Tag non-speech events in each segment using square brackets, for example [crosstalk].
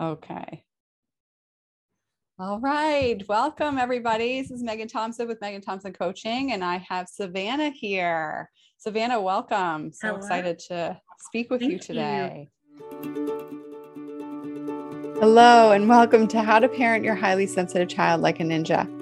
Okay. All right. Welcome, everybody. This is Megan Thompson with Megan Thompson Coaching, and I have Savannah here. Savannah, welcome. So Hello. excited to speak with you Thank today. Hello, and welcome to How to Parent Your Highly Sensitive Child Like a Ninja.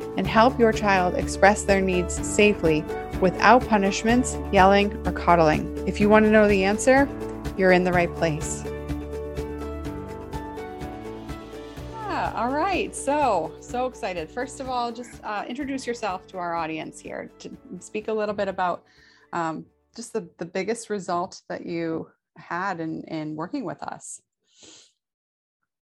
and help your child express their needs safely without punishments, yelling, or coddling. If you want to know the answer, you're in the right place. Yeah, all right. So, so excited. First of all, just uh, introduce yourself to our audience here. To speak a little bit about um, just the, the biggest result that you had in, in working with us.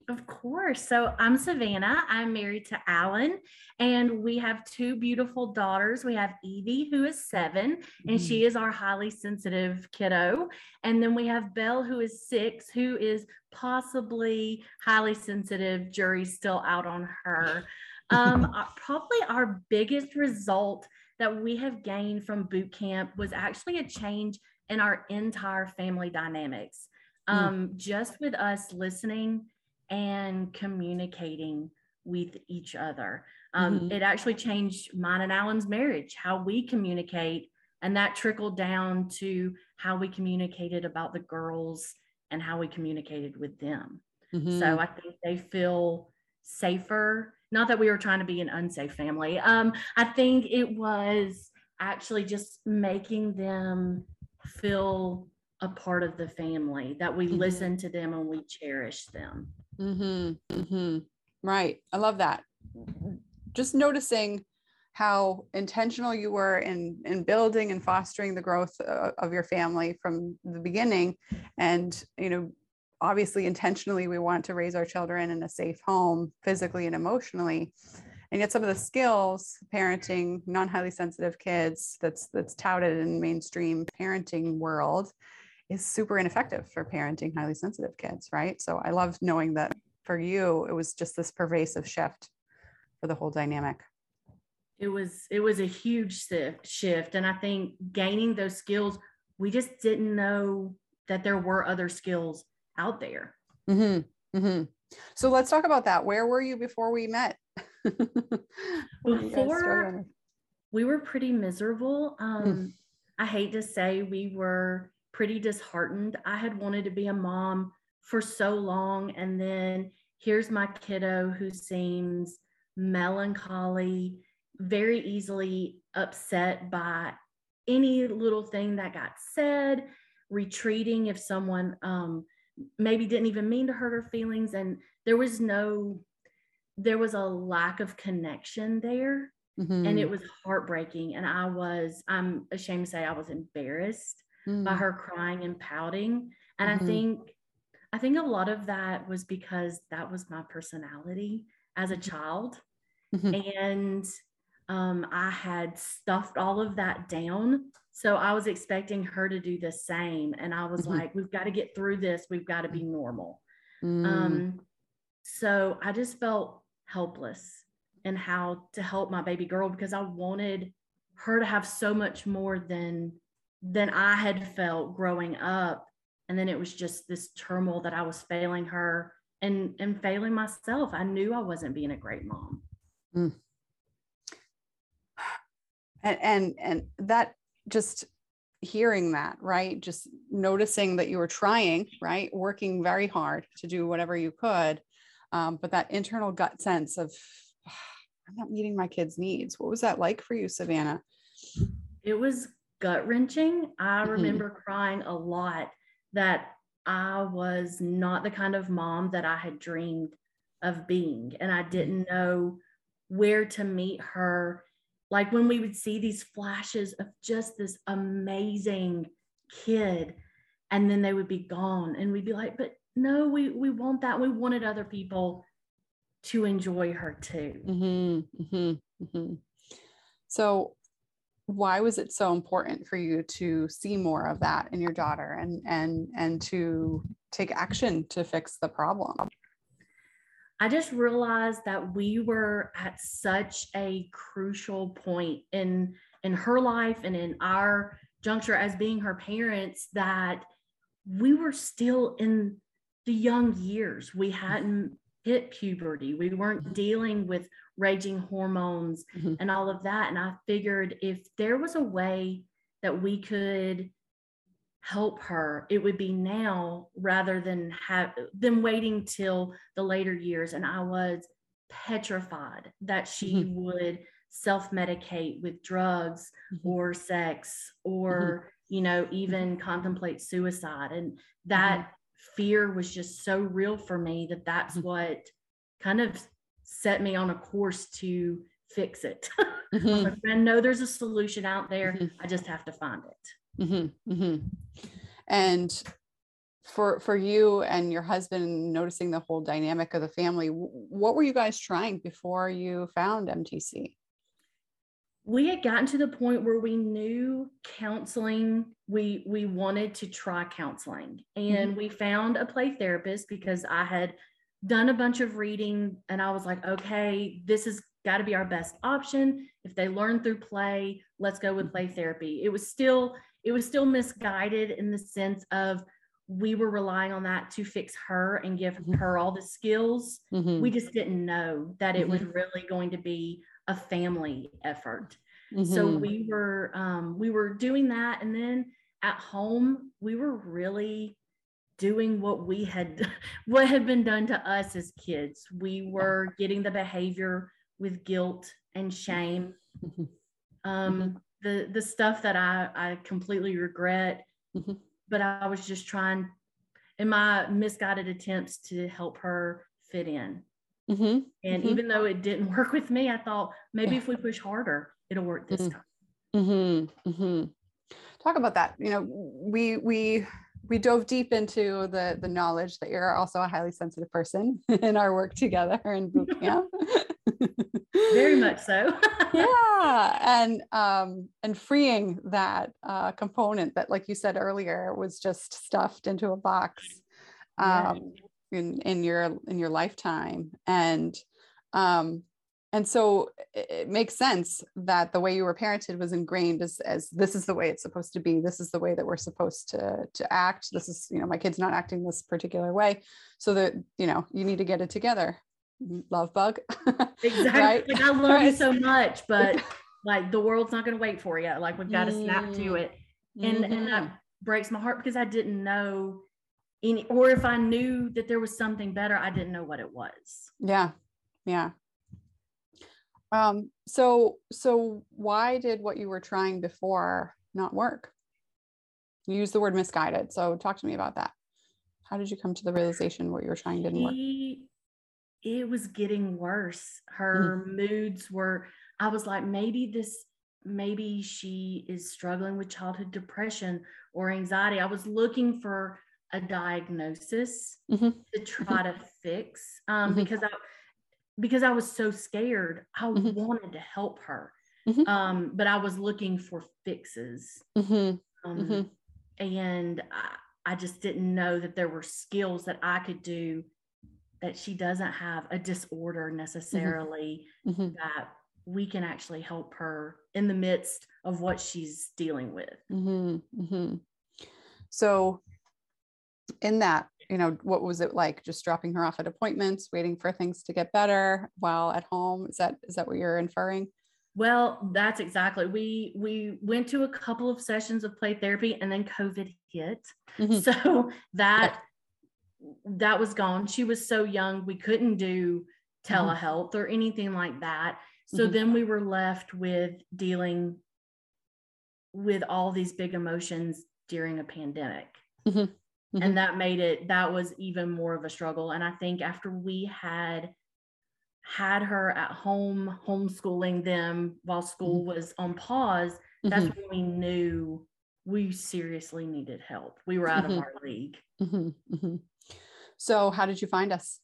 Of course. So I'm Savannah. I'm married to Alan, and we have two beautiful daughters. We have Evie, who is seven, and she is our highly sensitive kiddo. And then we have Belle, who is six, who is possibly highly sensitive. Jury's still out on her. Um, [laughs] probably our biggest result that we have gained from boot camp was actually a change in our entire family dynamics. Mm. Um, Just with us listening and communicating with each other. Um, Mhm. It actually changed mine and Alan's marriage, how we communicate. And that trickled down to how we communicated about the girls and how we communicated with them. Mhm. So I think they feel safer. Not that we were trying to be an unsafe family. Um, I think it was actually just making them feel a part of the family, that we Mhm. listen to them and we cherish them. Mm-hmm. Mm-hmm. Right. I love that. Just noticing how intentional you were in in building and fostering the growth uh, of your family from the beginning, and you know, obviously, intentionally, we want to raise our children in a safe home, physically and emotionally. And yet, some of the skills parenting non highly sensitive kids that's that's touted in mainstream parenting world is super ineffective for parenting highly sensitive kids, right? So I love knowing that for you, it was just this pervasive shift for the whole dynamic. It was it was a huge shift, and I think gaining those skills, we just didn't know that there were other skills out there. Mm-hmm. Mm-hmm. So let's talk about that. Where were you before we met? [laughs] What were you guys Before- we were pretty miserable. Um, I hate to say we were pretty disheartened. I had wanted to be a mom for so long, and then here's my kiddo who seems melancholy, very easily upset by any little thing that got said, retreating if someone um, maybe didn't even mean to hurt her feelings, and there was no, there was a lack of connection there with? and it was heartbreaking and i was i'm ashamed to say i was embarrassed Mhm. by her crying and pouting and Mhm. i think i think a lot of that was because that was my personality as a child Mhm. and um, i had stuffed all of that down so i was expecting her to do the same and i was Mhm. like we've got to get through this we've got to be normal Mm. um, so I just felt helpless in how to help my baby girl because I wanted her to have so much more than than I had felt growing up. And then it was just this turmoil that I was failing her and and failing myself. I knew I wasn't being a great mom. and and and that just hearing that right just noticing that you were trying right working very hard to do whatever you could um, but that internal gut sense of [sighs] i'm not meeting my kids needs what was that like for you savannah It was gut wrenching. I Mhm. remember crying a lot that I was not the kind of mom that I had dreamed of being. And I didn't know where to meet her. Like when we would see these flashes of just this amazing kid, and then they would be gone. And we'd be like, but no, we, we want that. We wanted other people to enjoy her too. Mm-hmm, mm-hmm, mm-hmm. So, why was it so important for you to see more of that in your daughter and and and to take action to fix the problem? I just realized that we were at such a crucial point in in her life and in our juncture as being her parents that we were still in the young years. We hadn't hit puberty. We weren't dealing with raging hormones mm-hmm. and all of that. And I figured if there was a way that we could help her, it would be now rather than have them waiting till the later years. And I was petrified that she mm-hmm. would self-medicate with drugs mm-hmm. or sex or mm-hmm. you know even mm-hmm. contemplate suicide and that fear was just so real for me that that's mm-hmm. what kind of set me on a course to fix it. [laughs] Mm-hmm. I know there's a solution out there. Mm-hmm. I just have to find it. Mm-hmm. mm-hmm. And for for you and your husband noticing the whole dynamic of the family, what were you guys trying before you found MTC? we had gotten to the point where we knew counseling we we wanted to try counseling and mm-hmm. we found a play therapist because i had done a bunch of reading and i was like okay this has got to be our best option if they learn through play let's go with play therapy it was still it was still misguided in the sense of we were relying on that to fix her and give mm-hmm. her all the skills mm-hmm. we just didn't know that it was mm-hmm. really going to be a family effort. Mm-hmm. So we were um, we were doing that, and then at home we were really doing what we had [laughs] what had been done to us as kids. We were [laughs] getting the behavior with guilt and shame. Mm-hmm. [laughs] Um, mm-hmm. the the stuff that I I completely regret, mm-hmm. but I was just trying in my misguided attempts to help her fit in. Mm-hmm. And even though it didn't work with me, I thought maybe if we push harder, it'll work this time. Mm-hmm. mm-hmm. Talk about that. You know, we we we dove deep into the the knowledge that you're also a highly sensitive person [laughs] in our work together in [laughs] boot camp. Very [laughs] much so. yeah, and um, and freeing that uh, component that, like you said earlier, was just stuffed into a box. Um, in in your in your lifetime and um and so it makes sense that the way you were parented was ingrained as, as this is the way it's supposed to be this is the way that we're supposed to to act this is you know my kid's not acting this particular way so that you know you need to get it together love bug [laughs] exactly right? like i love right. you so much [laughs] but like the world's not going to wait for you like we've got to snap to mm. it and mm-hmm. and that breaks my heart because i didn't know any or if I knew that there was something better, I didn't know what it was. Yeah. Yeah. Um, so so why did what you were trying before not work? You use the word misguided. So talk to me about that. How did you come to the realization what you were trying didn't work? It was getting worse. Her mm moods were, I was like, maybe this, maybe she is struggling with childhood depression or anxiety. I was looking for a diagnosis mm-hmm. to try to fix um, mm-hmm. because I because I was so scared. I mm-hmm. wanted to help her, mm-hmm. um, but I was looking for fixes, mm-hmm. um, mm-hmm. and I, I just didn't know that there were skills that I could do that she doesn't have a disorder necessarily that we can actually help her in the midst of what she's dealing with. So in that you know what was it like just dropping her off at appointments waiting for things to get better while at home is that is that what you're inferring well that's exactly we we went to a couple of sessions of play therapy and then covid hit mm-hmm. so [laughs] that that was gone she was so young we couldn't do mm-hmm. telehealth mm-hmm. or anything like that so mm-hmm. then we were left with dealing with all these big emotions during a pandemic mm-hmm. And that made it, that was even more of a struggle. And I think after we had had her at home, homeschooling them while school mm-hmm. was on pause, that's mm-hmm. when we knew we seriously needed help. We were out of mm-hmm. our league. Mm-hmm. So, how did you find us?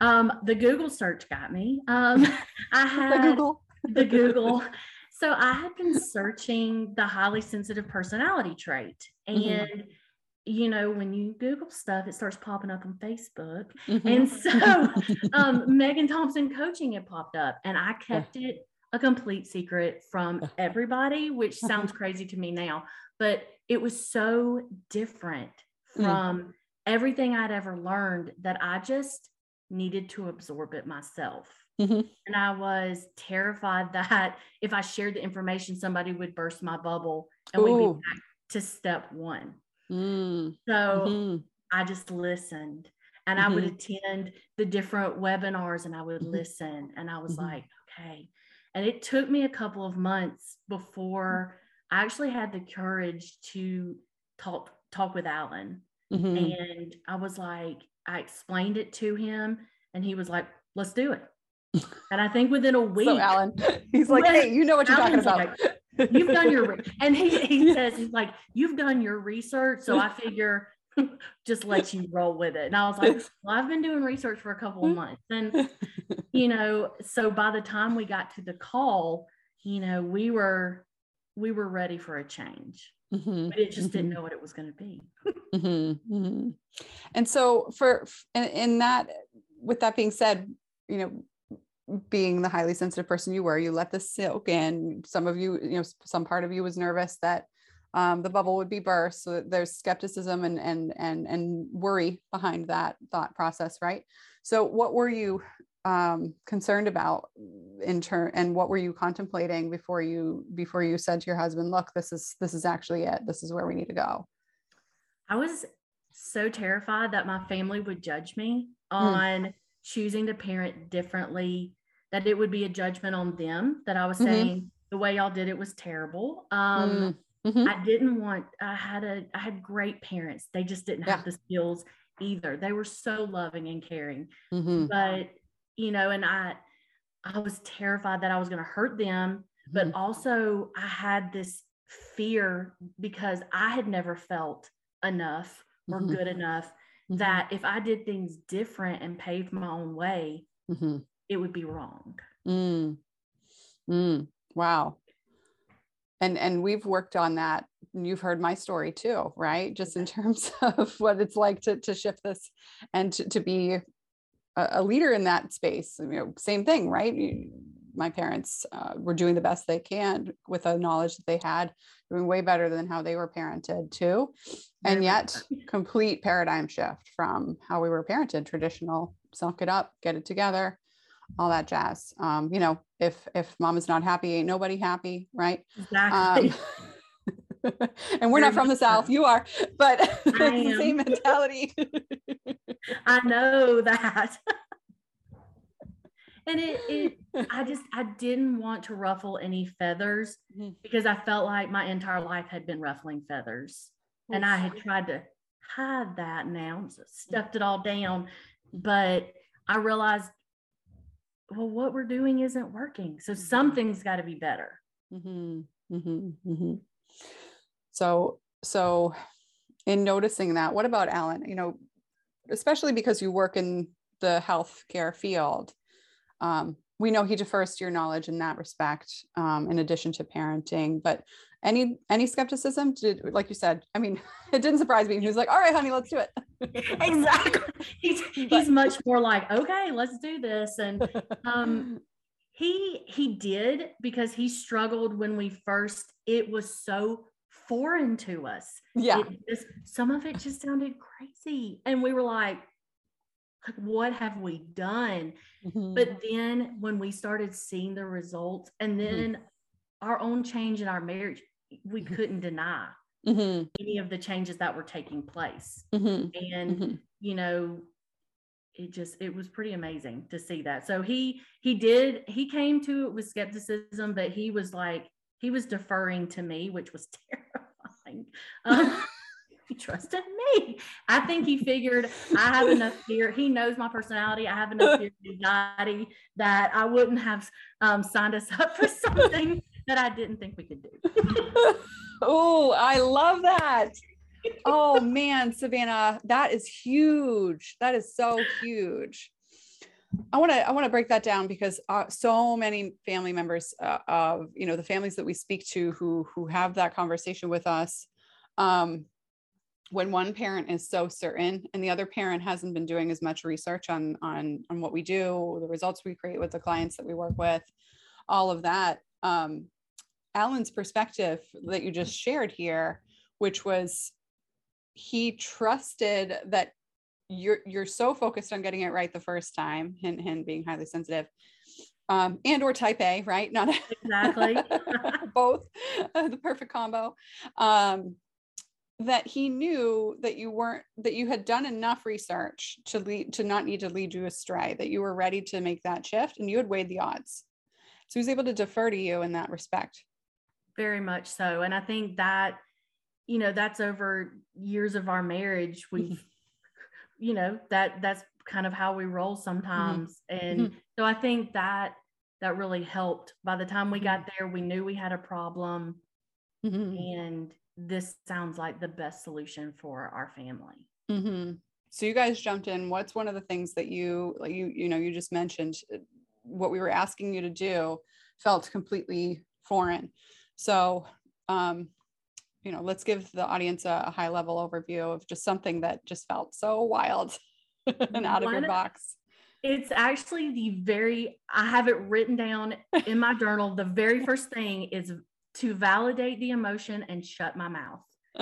Um, the Google search got me. Um, [laughs] I had the Google. the Google. [laughs] So I had been searching the highly sensitive personality trait, and mm-hmm. You know when you Google stuff, it starts popping up on Facebook, mm-hmm. and so [laughs] um, Megan Thompson coaching had popped up, and I kept it a complete secret from everybody, which sounds crazy to me now, but it was so different mm. from mm. everything I'd ever learned that I just needed to absorb it myself. Mm-hmm. And I was terrified that if I shared the information, somebody would burst my bubble and Ooh. we'd be back to step one. Mm. So mm-hmm. I just listened and mm-hmm. I would mm-hmm. attend the different webinars and I would mm-hmm. listen. And I was mm-hmm. like, okay. And it took me a couple of months before I actually had the courage to talk talk with Alan. And I was like, I explained it to him and he was like, let's do it. [laughs] And I think within a week, so Alan, [laughs] he's like, "Hey, you know what you're Alan's talking about. Like, you've done your and he, [laughs] he says he's like, you've done your research, so I figure [laughs] just let you roll with it. And I was like, well, I've been doing research for a couple of months, and you [laughs] know, so by the time we got to the call, you know, we were we were ready for a change. Mm-hmm. But it just mm-hmm. didn't know what it was going to be. mm-hmm. mm-hmm. And so, for in, in that, with that being said, you know, being the highly sensitive person you were, you let this soak in. Some of you, you know, some part of you was nervous that um, the bubble would be burst. So there's skepticism and and and and worry behind that thought process, right? So what were you um, concerned about in turn, and what were you contemplating before you before you said to your husband, "Look, this is this is actually it. This is where we need to go." I was so terrified that my family would judge me hmm. on. Mm choosing to parent differently, that it would be a judgment on them, that I was mm-hmm. saying the way y'all did it was terrible. Um, mm-hmm. I didn't want, I had a, I had great parents. They just didn't yeah. have the skills either. They were so loving and caring. Mm-hmm. But, you know, and I, I was terrified that I was going to hurt them, but mm-hmm. also I had this fear because I had never felt enough or mm-hmm. good enough mm-hmm. that if I did things different and paved my own way, mm-hmm. It would be wrong. Mm. Mm. Wow. And and we've worked on that. You've heard my story too, right? Just in terms [laughs] of what it's like to to shift this and to, to be a, a leader in that space. You know, same thing, right? You, my parents uh, were doing the best they can with the knowledge that they had, doing way better than how they were parented too. And yet, [laughs] complete paradigm shift from how we were parented, traditional, suck it up, get it together, all that jazz. Um, you know, if if mom is not happy, ain't nobody happy, right? Exactly. Um, [laughs] and we're not from the south you are but [laughs] the same mentality [laughs] i know that and it, it i just i didn't want to ruffle any feathers mm-hmm. because i felt like my entire life had been ruffling feathers and i had tried to hide that now stuffed it all down but i realized well what we're doing isn't working so mm-hmm. something's got to be better mm-hmm. Mm-hmm. mm-hmm. so so in noticing that what about alan you know especially because you work in the healthcare field um, we know he defers to your knowledge in that respect um, in addition to parenting but any any skepticism? Did like you said i mean [laughs] it didn't surprise me. He was like all right honey let's do it. [laughs] Exactly. He's, [laughs] he's much more like okay let's do this. And um he he did because he struggled when we first it was so foreign to us. Yeah. Just, some of it just sounded crazy. And we were like like what have we done mm-hmm. but then when we started seeing the results and mm-hmm. then mm-hmm. our own change in our marriage we mm-hmm. couldn't deny mm-hmm. any of the changes that were taking place mm-hmm. and you know it just it was pretty amazing to see that so he he did he came to it with skepticism but he was like he was deferring to me which was [laughs] terrifying um, he trusted me. I think he figured I have enough fear. He knows my personality. I have enough fear anxiety that I wouldn't have um, signed us up for something that I didn't think we could do. [laughs] oh, I love that. Oh man, Savannah, that is huge. That is so huge. I want to I want to break that down because uh, so many family members uh, of you know the families that we speak to who who have that conversation with us um, when one parent is so certain and the other parent hasn't been doing as much research on on on what we do the results we create with the clients that we work with all of that um, alan's perspective that you just shared here which was he trusted that you're you're so focused on getting it right the first time hint hint being highly sensitive um, and or type a right? Not exactly. [laughs] both [laughs] the perfect combo. Um, that he knew that you weren't that you had done enough research to lead to not need to lead you astray that you were ready to make that shift and you had weighed the odds so he was able to defer to you in that respect very much so and i think that you know that's over years of our marriage we've you know that that's kind of how we roll sometimes mm-hmm. and mm-hmm. so i think that that really helped by the time we got mm-hmm. there we knew we had a problem mm-hmm. and this sounds like the best solution for our family. Mm-hmm. So you guys jumped in. What's one of the things that you like you you know you just mentioned uh, what we were asking you to do felt completely foreign. So um, you know, let's give the audience a, a, high level overview of just something that just felt so wild [laughs] and out of your box. It's actually the very I have it written down in my journal. The very first thing is to validate the emotion and shut my mouth.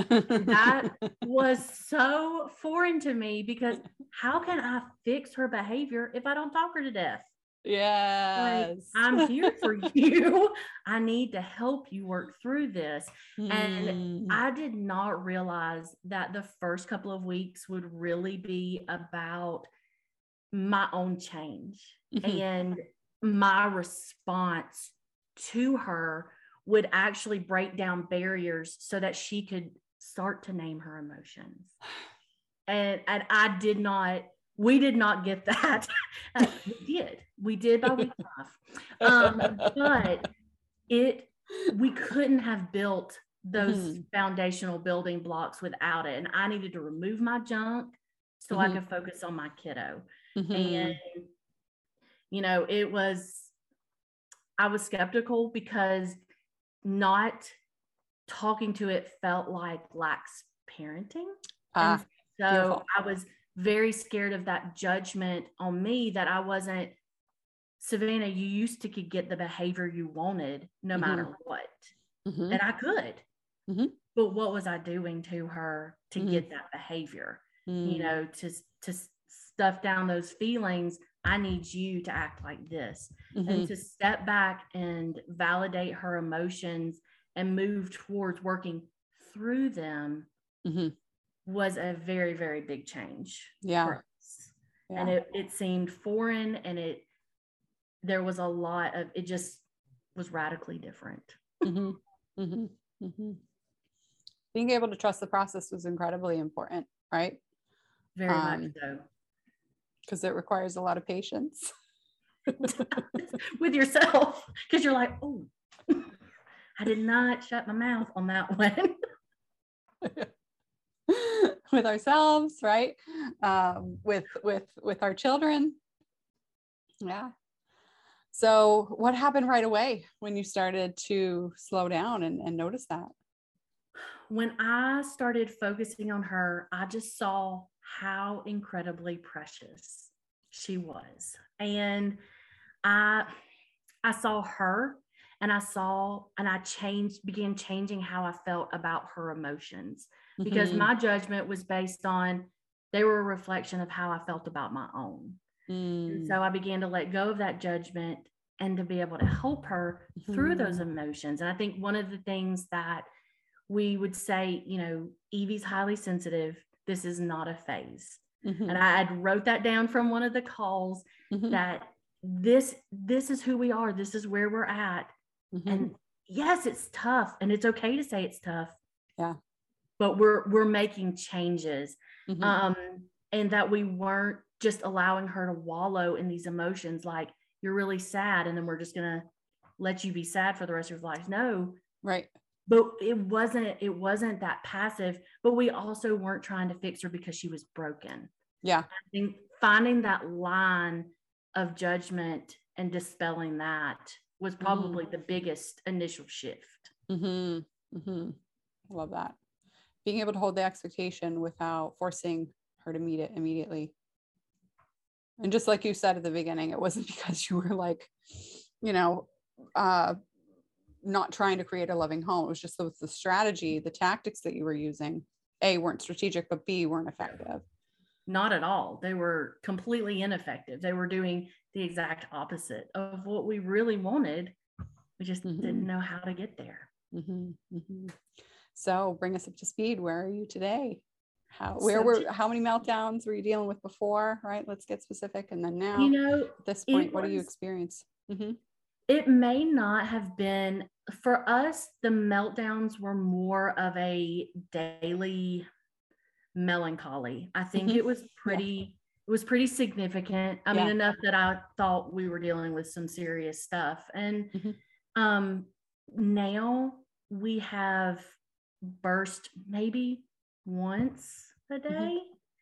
that [laughs] was so foreign to me because how can I fix her behavior if I don't talk her to death? Yes. Like, I'm here for [laughs] you. I need to help you work through this. Mm. And hmm. I did not realize that the first couple of weeks would really be about my own change mm-hmm. [laughs] and my response to her would actually break down barriers so that she could start to name her emotions. [sighs] And, and I did not, we did not get that. [laughs] we did. We did by week [laughs] five. Um, but it, we couldn't have built those mm-hmm. foundational building blocks without it. And I needed to remove my junk so mm-hmm. I could focus on my kiddo. Mm-hmm. And, you know, it was, I was skeptical because not talking to it felt like lax parenting. Uh, so beautiful. I was very scared of that judgment on me that I wasn't Savannah, you used to could get the behavior you wanted no mm-hmm. matter what. Mm-hmm. And I could. Mm-hmm. But what was I doing to her to mm-hmm. get that behavior? You mm. know, to to stuff down those feelings I need you to act like this. Mm-hmm. And to step back and validate her emotions and move towards working through them mm-hmm. was a very, very big change. Yeah. yeah. And it, it seemed foreign and it, there was a lot of, it just was radically different. Mm-hmm. mm-hmm. mm-hmm. Being able to trust the process was incredibly important, right? Very um, much so because it requires a lot of patience. [laughs] [laughs] With yourself because you're like oh i did not shut my mouth on that one. [laughs] With ourselves right? Um, with with with our children. Yeah. So what happened right away when you started to slow down and, and notice that? When i started focusing on her i just saw how incredibly precious she was. And I I saw her and I saw and I changed began changing how I felt about her emotions because mm-hmm. my judgment was based on they were a reflection of how I felt about my own. Mm. so I began to let go of that judgment and to be able to help her mm-hmm. through those emotions. And I think one of the things that we would say, you know, Evie's highly sensitive this is not a phase. Mm-hmm. And I had wrote that down from one of the calls mm-hmm. that this this is who we are. This is where we're at. Mm-hmm. And yes, it's tough and it's okay to say it's tough. Yeah. But we're we're making changes. Mm-hmm. Um and that we weren't just allowing her to wallow in these emotions like you're really sad and then we're just going to let you be sad for the rest of your life. No. Right but it wasn't it wasn't that passive but we also weren't trying to fix her because she was broken yeah i think finding that line of judgment and dispelling that was probably mm. the biggest initial shift. Mm-hmm. Mm-hmm. I love that. Being able to hold the expectation without forcing her to meet it immediately. And just like you said at the beginning, it wasn't [laughs] because you were like, you know, uh, not trying to create a loving home. It was just the, the strategy, the tactics that you were using, A, weren't strategic, but B, weren't effective. Not at all. They were completely ineffective. They were doing the exact opposite of what we really wanted. We just mm-hmm. didn't know how to get there. Mm-hmm. Mm-hmm. So bring us up to speed. Where are you today? How where so were how many meltdowns were you dealing with before? Right. Let's get specific. And then now, you know, at this point, what do you experience? Mm-hmm. It may not have been for us. The meltdowns were more of a daily melancholy. I think mm-hmm. it was pretty. It was pretty significant. I yeah. mean, enough that I thought we were dealing with some serious stuff. And mm-hmm. um, now we have burst maybe once a mm-hmm. day.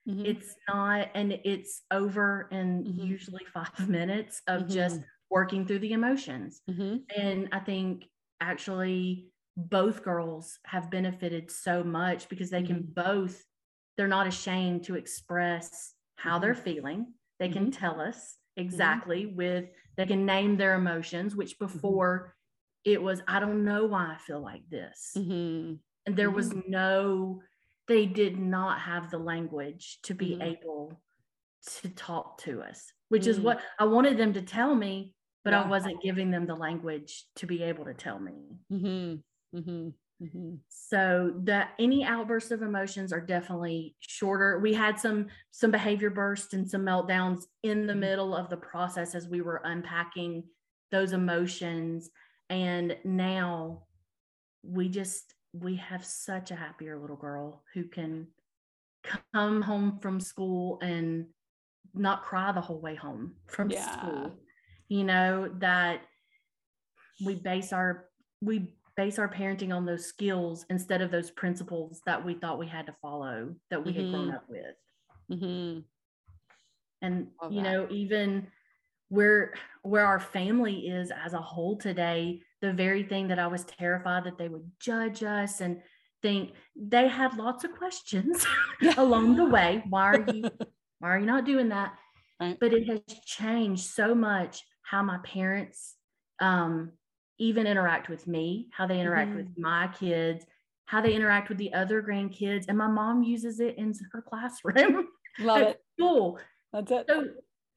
Mm-hmm. It's not, and it's over in mm-hmm. usually five [laughs] minutes of just working through the emotions. Mm-hmm. And I think actually both girls have benefited so much because they can mm-hmm. both, they're not ashamed to express how they're feeling. They can tell us exactly with, they can name their emotions, which before it was, I don't know why I feel like this. And there was no, they did not have the language to be mm-hmm. able to talk to us, which mm-hmm. is what I wanted them to tell me, but yeah. I wasn't giving them the language to be able to tell me. Mm-hmm. mm-hmm. mm-hmm. So that any outbursts of emotions are definitely shorter. We had some some behavior bursts and some meltdowns in the mm-hmm. middle of the process as we were unpacking those emotions, and now we just we have such a happier little girl who can come home from school and not cry the whole way home from yeah. school you know that we base our we base our parenting on those skills instead of those principles that we thought we had to follow that we mm-hmm. had grown mm-hmm. up with mm-hmm. and Love you that. know even where where our family is as a whole today the very thing that I was terrified that they would judge us and think they had lots of questions [laughs] along the way. Why are you [laughs] why are you not doing that? Right. But it has changed so much how my parents um, even interact with me, how they interact mm-hmm. with my kids, how they interact with the other grandkids. And my mom uses it in her classroom. [laughs] Love it. School. That's it. So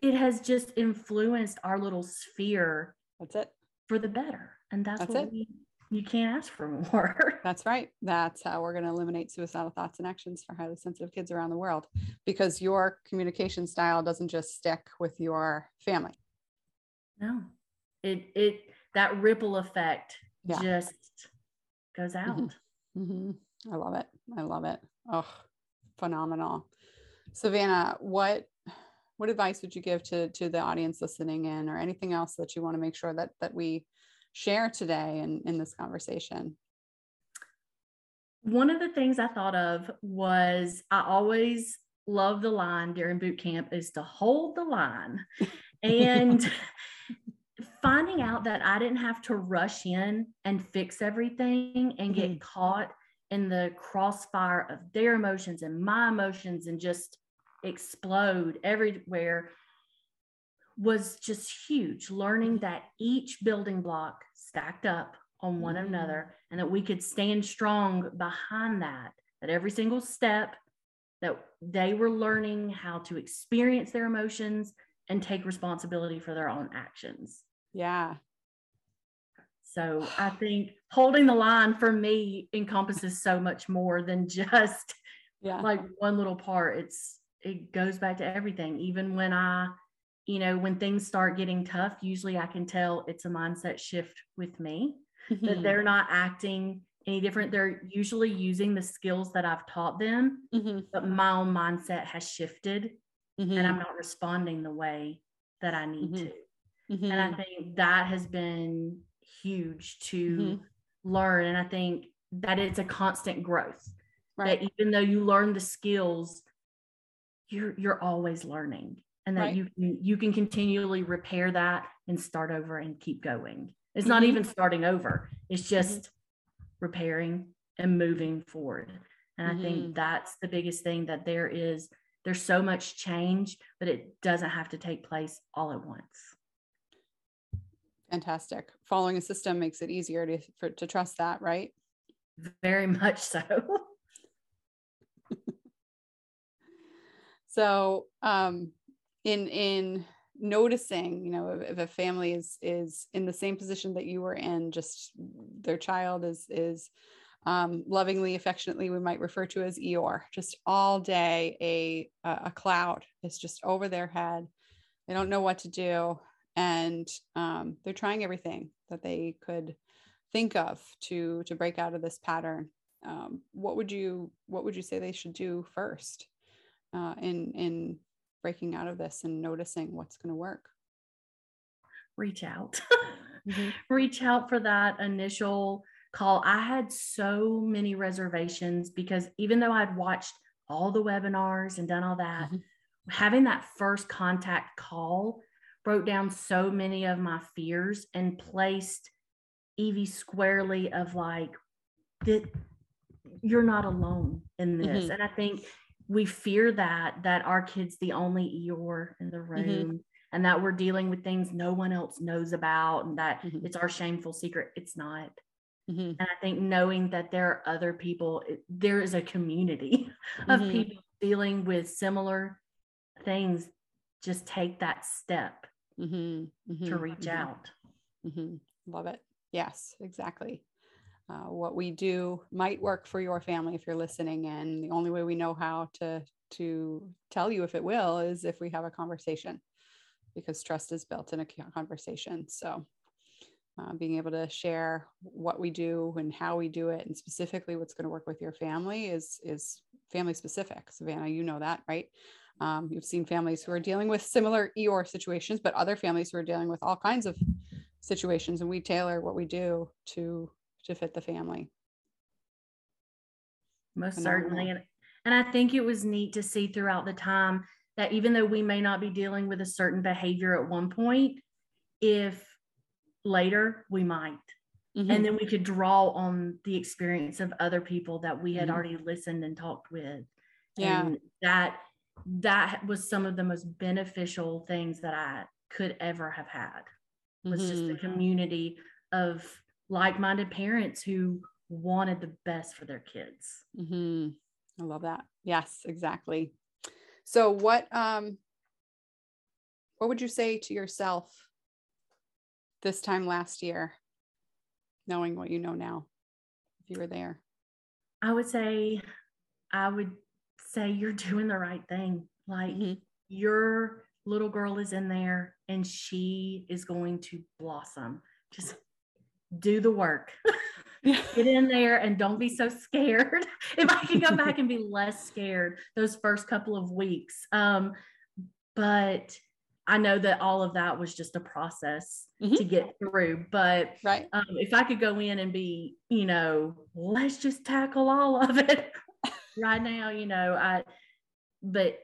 it has just influenced our little sphere. That's it. For the better. And that's, that's what it. we you can't ask for more. [laughs] That's right. That's how we're going to eliminate suicidal thoughts and actions for highly sensitive kids around the world because your communication style doesn't just stick with your family. No. It it that ripple effect yeah. just goes mm-hmm. out. Mm-hmm. Mm-hmm. I love it. I love it. Oh, phenomenal. Savannah, what what advice would you give to to the audience listening in or anything else that you want to make sure that that we share today in, in this conversation? One of the things I thought of was I always love the line during boot camp is to hold the line. [laughs] And finding out that I didn't have to rush in and fix everything and get mm-hmm. caught in the crossfire of their emotions and my emotions and just explode everywhere was just huge. Learning that each building block stacked up on one mm-hmm. another and that we could stand strong behind that, that every single step that they were learning how to experience their emotions and take responsibility for their own actions. Yeah. So I think holding the line for me encompasses so much more than [laughs] just yeah. like one little part. It's it goes back to everything. Even when I you know, when things start getting tough, usually I can tell it's a mindset shift with me mm-hmm. that they're not acting any different. They're usually using the skills that I've taught them, mm-hmm. but my own mindset has shifted mm-hmm. and I'm not responding the way that I need mm-hmm. to. And I mm-hmm. think that has been huge to mm-hmm. learn. And I think that it's a constant growth. Right. That even though you learn the skills, you're you're always learning and that Right. you can you can continually repair that and start over and keep going. It's not Mhm. even starting over. It's just repairing and moving forward. And I think that's the biggest thing that there is there's so much change, but it doesn't have to take place all at once. Fantastic. Following a system makes it easier to for, to trust that, right? Very much so. [laughs] So, um, in in noticing, you know, if, if a family is is in the same position that you were in, just their child is is um, lovingly, affectionately, we might refer to as Eeyore, just all day a a cloud is just over their head. They don't know what to do, and um, they're trying everything that they could think of to to break out of this pattern. Um, what would you what would you say they should do first? uh, in in breaking out of this and noticing what's going to work. Reach out. Mhm. [laughs] Reach out for that initial call. I had so many reservations because even though I'd watched all the webinars and done all that, Mhm. having that first contact call broke down so many of my fears and placed Evie squarely of like that you're not alone in this. Mhm. And I think we fear that that our kid's the only Eeyore in the room and that we're dealing with things no one else knows about and that Mhm. it's our shameful secret. It's not. Mhm. And I think knowing that there are other people, there is a community [laughs] of Mhm. people dealing with similar things, just take that step Mhm. to Mhm. reach Mhm. out. Mhm. Love it. Yes, exactly. Uh, what we do might work for your family if you're listening, and the only way we know how to to tell you if it will is if we have a conversation, because trust is built in a conversation. So, uh, being able to share what we do and how we do it, and specifically what's going to work with your family is is family specific. Savannah, you know that, right? Um, you've seen families who are dealing with similar Eeyore situations, but other families who are dealing with all kinds of situations, and we tailor what we do to to fit the family. Most Phenomenal. certainly. And, and I think it was neat to see throughout the time that even though we may not be dealing with a certain behavior at one point, if later we might. Mhm. And then we could draw on the experience of other people that we had Mhm. already listened and talked with. Yeah. And that that was some of the most beneficial things that I could ever have had was just the Mhm. community of like-minded parents who wanted the best for their kids. Mhm. I love that. Yes, exactly. So what um what would you say to yourself this time last year, knowing what you know now, if you were there? I would say I would say you're [laughs] doing the right thing. Like Mhm. your little girl is in there and she is going to blossom. Just do the work. [laughs] Get in there and don't be so scared. [laughs] If I can go back and be less scared those first couple of weeks. Um, but I know that all of that was just a process Mhm. to get through. But Right. um, if I could go in and be, you know, let's just tackle all of it [laughs] right now, you know, I, but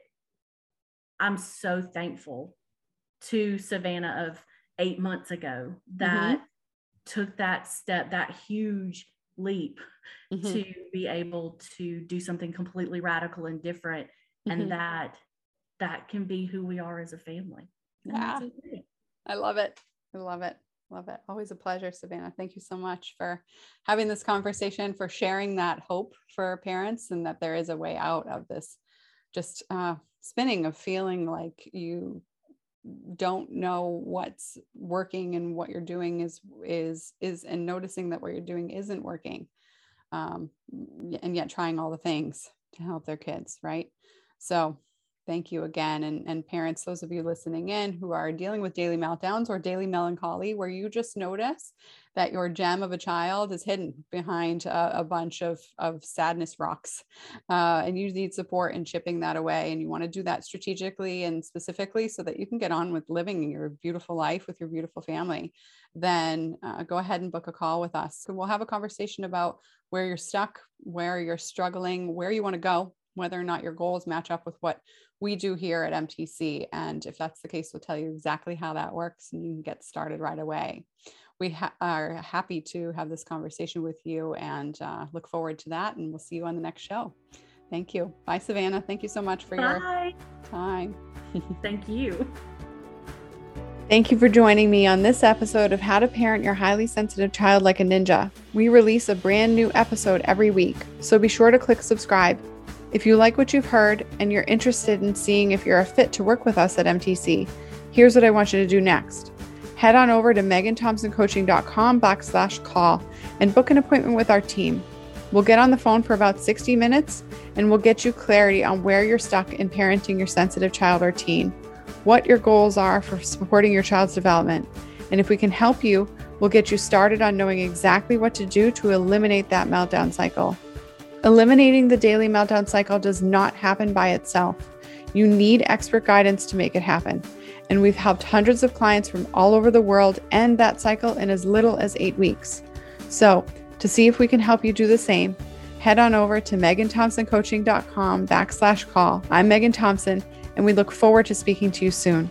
I'm so thankful to Savannah of eight months ago that took that step, that huge leap Mhm. to be able to do something completely radical and different. And that that can be who we are as a family. Yeah. okay. I love it. I love it. Love it. Always a pleasure, Savannah. Thank you so much for having this conversation, for sharing that hope for parents and that there is a way out of this just uh, spinning of feeling like you don't know what's working and what you're doing is is is and noticing that what you're doing isn't working um, and yet trying all the things to help their kids right so thank you again and, and parents those of you listening in who are dealing with daily meltdowns or daily melancholy where you just notice that your gem of a child is hidden behind a, a bunch of, of sadness rocks uh, and you need support in chipping that away and you want to do that strategically and specifically so that you can get on with living your beautiful life with your beautiful family then uh, go ahead and book a call with us. And we'll have a conversation about where you're stuck where you're struggling where you want to go whether or not your goals match up with what we do here at MTC. And if that's the case, we'll tell you exactly how that works and you can get started right away. We ha- are happy to have this conversation with you and uh, look forward to that. And we'll see you on the next show. Thank you. Bye, Savannah. Thank you so much for Bye. your time. [laughs] Thank you. Thank you for joining me on this episode of How to Parent Your Highly Sensitive Child Like a Ninja. We release a brand new episode every week, so be sure to click subscribe. If you like what you've heard and you're interested in seeing if you're a fit to work with us at MTC, here's what I want you to do next. Head on over to meganthompsoncoaching.com backslash call and book an appointment with our team. We'll get on the phone for about 60 minutes and we'll get you clarity on where you're stuck in parenting your sensitive child or teen what your goals are for supporting your child's development. And if we can help you, we'll get you started on knowing exactly what to do to eliminate that meltdown cycle. Eliminating the daily meltdown cycle does not happen by itself. You need expert guidance to make it happen. And we've helped hundreds of clients from all over the world end that cycle in as little as eight weeks. So, to see if we can help you do the same, head on over to meganthompsoncoaching.com backslash call. I'm Megan Thompson and we look forward to speaking to you soon.